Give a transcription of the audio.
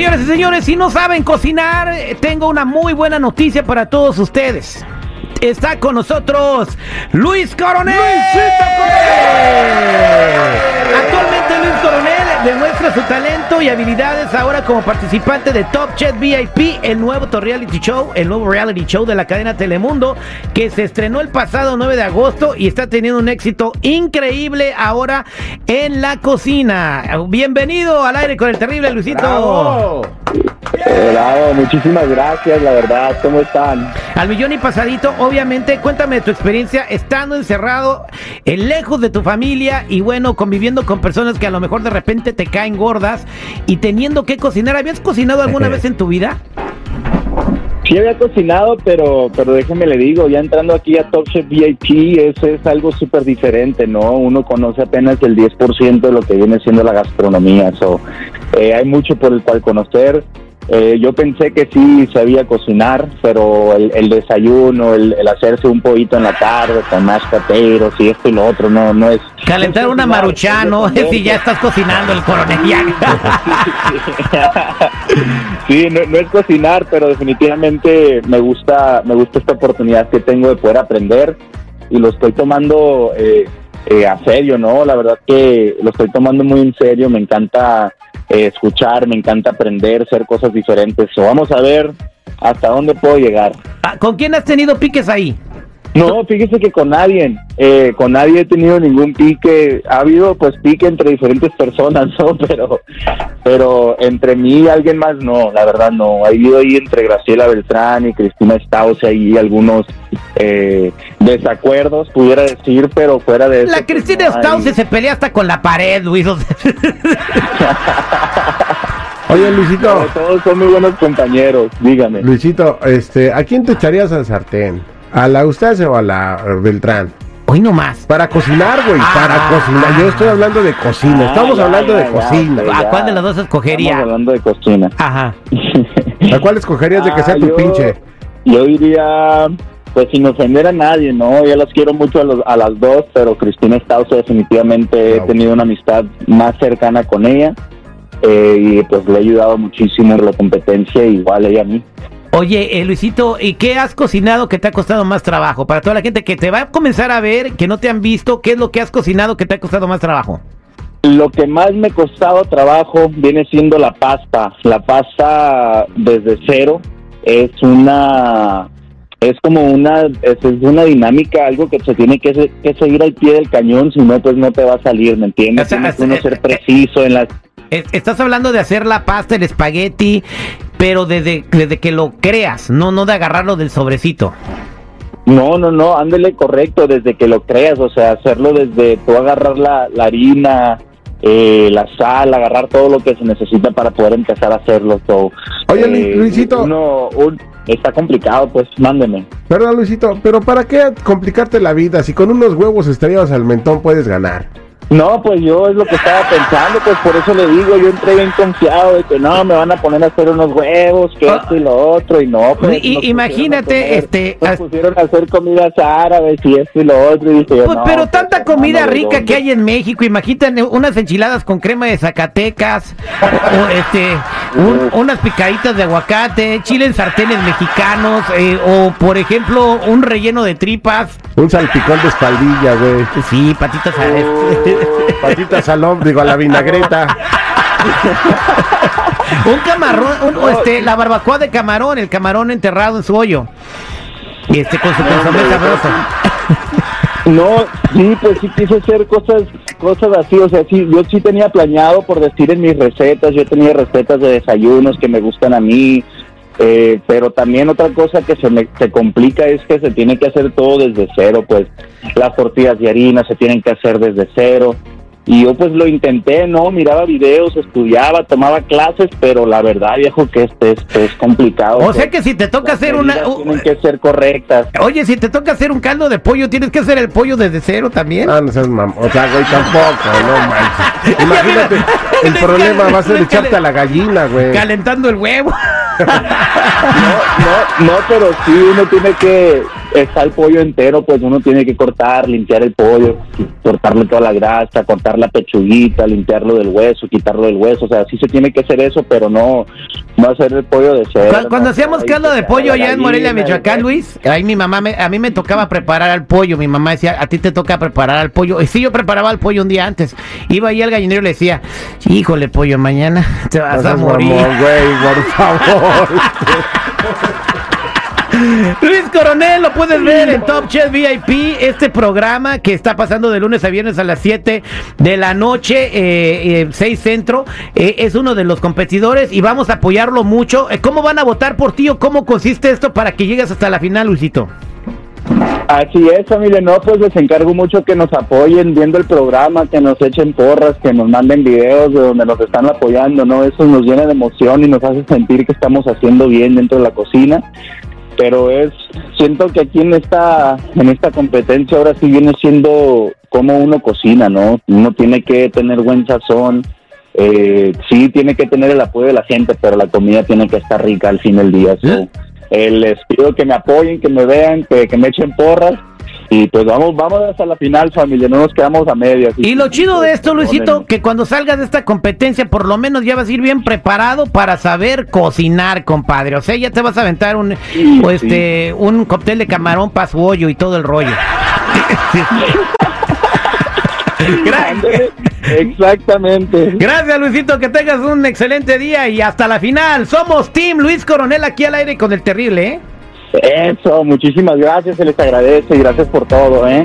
Señores y señores, si no saben cocinar, tengo una muy buena noticia para todos ustedes. Está con nosotros Luis Coronel. Actualmente y habilidades ahora como participante de Top Chef VIP, el nuevo reality show, el nuevo reality show de la cadena Telemundo, que se estrenó el pasado 9 de agosto y está teniendo un éxito increíble ahora en la cocina. Bienvenido al aire con el terrible Luisito. Bravo, muchísimas gracias, la verdad, ¿cómo están? Al millón y pasadito, obviamente, cuéntame de tu experiencia estando encerrado, eh, lejos de tu familia y bueno, conviviendo con personas que a lo mejor de repente te caen gordas y teniendo que cocinar. ¿Habías cocinado alguna vez en tu vida? Sí había cocinado, pero pero déjeme le digo, ya entrando aquí a Top Chef VIP, eso es algo súper diferente, ¿no? Uno conoce apenas el 10% de lo que viene siendo la gastronomía, so, eh, hay mucho por el cual conocer. Eh, yo pensé que sí sabía cocinar, pero el, el desayuno, el, el hacerse un poquito en la tarde con más potatoes y esto y lo otro, no, no es... Calentar no es una maruchan, ¿no? Si ya estás cocinando el coronel. sí, no, no es cocinar, pero definitivamente me gusta, me gusta esta oportunidad que tengo de poder aprender y lo estoy tomando eh, eh, a serio, ¿no? La verdad que lo estoy tomando muy en serio, me encanta escuchar, me encanta aprender, hacer cosas diferentes. So, vamos a ver hasta dónde puedo llegar. Ah, ¿Con quién has tenido piques ahí? No, fíjese que con nadie, eh, con nadie he tenido ningún pique. Ha habido pues pique entre diferentes personas, ¿no? Pero, pero entre mí y alguien más no, la verdad no. Ha habido ahí entre Graciela Beltrán y Cristina Stause ahí algunos eh, desacuerdos, pudiera decir, pero fuera de eso. La pues, Cristina no se pelea hasta con la pared, Luis. Oye, pero Luisito, Todos son muy buenos compañeros, dígame. Luisito, este, ¿a quién te echarías al sartén? ¿A la Eustace o a la Beltrán? Hoy no más. Para cocinar, güey, Ah. para cocinar. Yo estoy hablando de cocina, estamos Ah, ya, hablando de ya, ya, cocina. ¿A cuál de las dos escogería? Estamos hablando de cocina. Ajá. ¿A cuál escogerías de que sea Ah, tu yo- pinche? Yo diría, pues sin ofender a nadie, ¿no? Yo las quiero mucho a, los- a las dos, pero Cristina Stause definitivamente he tenido una amistad más cercana con ella eh, y pues le he ayudado muchísimo en la competencia, igual ella a mí. Oye, eh, Luisito, ¿y qué has cocinado que te ha costado más trabajo? Para toda la gente que te va a comenzar a ver, que no te han visto, ¿qué es lo que has cocinado que te ha costado más trabajo? Lo que más me ha costado trabajo viene siendo la pasta. La pasta desde cero es una es como una es, una dinámica, algo que se tiene que, se- que seguir al pie del cañón, si no pues no te va a salir, ¿me entiendes? O sea, Tienes que es- uno eh, ser eh, preciso en las Es- Estás hablando de hacer la pasta, el espagueti, pero desde, desde que lo creas, no, no de agarrarlo del sobrecito. No, no, no, ándele correcto desde que lo creas, o sea, hacerlo desde tú agarrar la, la harina, eh, la sal, agarrar todo lo que se necesita para poder empezar a hacerlo. So, Oye, eh, Lu- Luisito. uno- un- está complicado, pues mándeme. Perdón, Luisito, pero ¿para qué complicarte la vida? Si con unos huevos estrellados al mentón puedes ganar. No, pues yo es lo que estaba pensando, pues por eso le digo, yo entré bien confiado de que no, me van a poner a hacer unos huevos, que Ah. esto y lo otro, y no, pues Y- imagínate, comer, este, Nos pusieron a hacer comidas árabes y esto y lo otro, y dije yo, Pues, no, pero pues, tanta comida hermano, ¿de rica que hay en México, imagínate unas enchiladas con crema de Zacatecas, o este, un- unas picaditas de aguacate, chile en sartenes mexicanos, eh, o por ejemplo, un relleno de tripas. Un salpicón de espaldilla, güey. Sí, patitas a Patitas al digo, a la vinagreta. Un camarón, un- o este, la barbacoa de camarón, el camarón enterrado en su hoyo. Y este con su consomé sabroso. No, sí, pues sí quise hacer cosas, cosas así, o sea, sí, yo sí tenía planeado por decir en mis recetas, yo tenía recetas de desayunos que me gustan a mí, eh, pero también otra cosa que se me se complica es que se tiene que hacer todo desde cero, pues las tortillas de harina se tienen que hacer desde cero. Y yo pues lo intenté, ¿no? Miraba videos, estudiaba, tomaba clases, pero la verdad, viejo, que este, este es complicado. O pues. sea que si te toca hacer una... medidas Tienen que ser correctas. Oye, si te toca hacer un caldo de pollo, ¿tienes que hacer el pollo desde cero también? Ah, no seas mam... O sea, güey, tampoco, no manches. Imagínate, el problema va a ser echarte a la gallina, güey. Calentando el huevo. No, no, no, pero sí uno tiene que está el pollo entero, pues uno tiene que cortar, limpiar el pollo, cortarle toda la grasa, cortar la pechuguita, limpiarlo del hueso, quitarlo del hueso, o sea, sí se tiene que hacer eso, pero no, no hacer el pollo de cero. Cuando, cuando hacíamos caldo de pollo allá en Morelia, Michoacán, Luis, ahí mi mamá, me, a mí me tocaba preparar al pollo, mi mamá decía, a ti te toca preparar al pollo, y sí, yo preparaba el pollo un día antes, iba ahí al gallinero y le decía, híjole pollo, mañana te vas a morir. güey, por favor. Luis Coronel, lo puedes ver en Top Chef VIP, este programa que está pasando de lunes a viernes a las 7 de la noche, eh, 6 centro, eh, es uno de los competidores y vamos a apoyarlo mucho. Eh, ¿Cómo van a votar por ti o cómo consiste esto para que llegues hasta la final, Luisito? Así es, familia. No, pues les encargo mucho que nos apoyen viendo el programa, que nos echen porras, que nos manden videos de donde nos están apoyando, ¿no? Eso nos llena de emoción y nos hace sentir que estamos haciendo bien dentro de la cocina. Pero es, siento que aquí en esta, en esta competencia ahora sí viene siendo como uno cocina, ¿no? Uno tiene que tener buen sazón, eh, sí tiene que tener el apoyo de la gente, pero la comida tiene que estar rica al fin del día. So, ¿Eh? eh, les pido que me apoyen, que me vean, que, que me echen porras. Y pues vamos, vamos hasta la final, familia, no nos quedamos a medias. Y lo chido de esto, Luisito, que cuando salgas de esta competencia, por lo menos ya vas a ir bien preparado para saber cocinar, compadre. O sea, ya te vas a aventar un, Sí, o este, un cóctel de camarón para su hoyo y todo el rollo. Exactamente. Gracias, Luisito, que tengas un excelente día y hasta la final. Somos Team Luis Coronel aquí al aire con el terrible, ¿eh? Eso, muchísimas gracias, se les agradece y gracias por todo, ¿eh?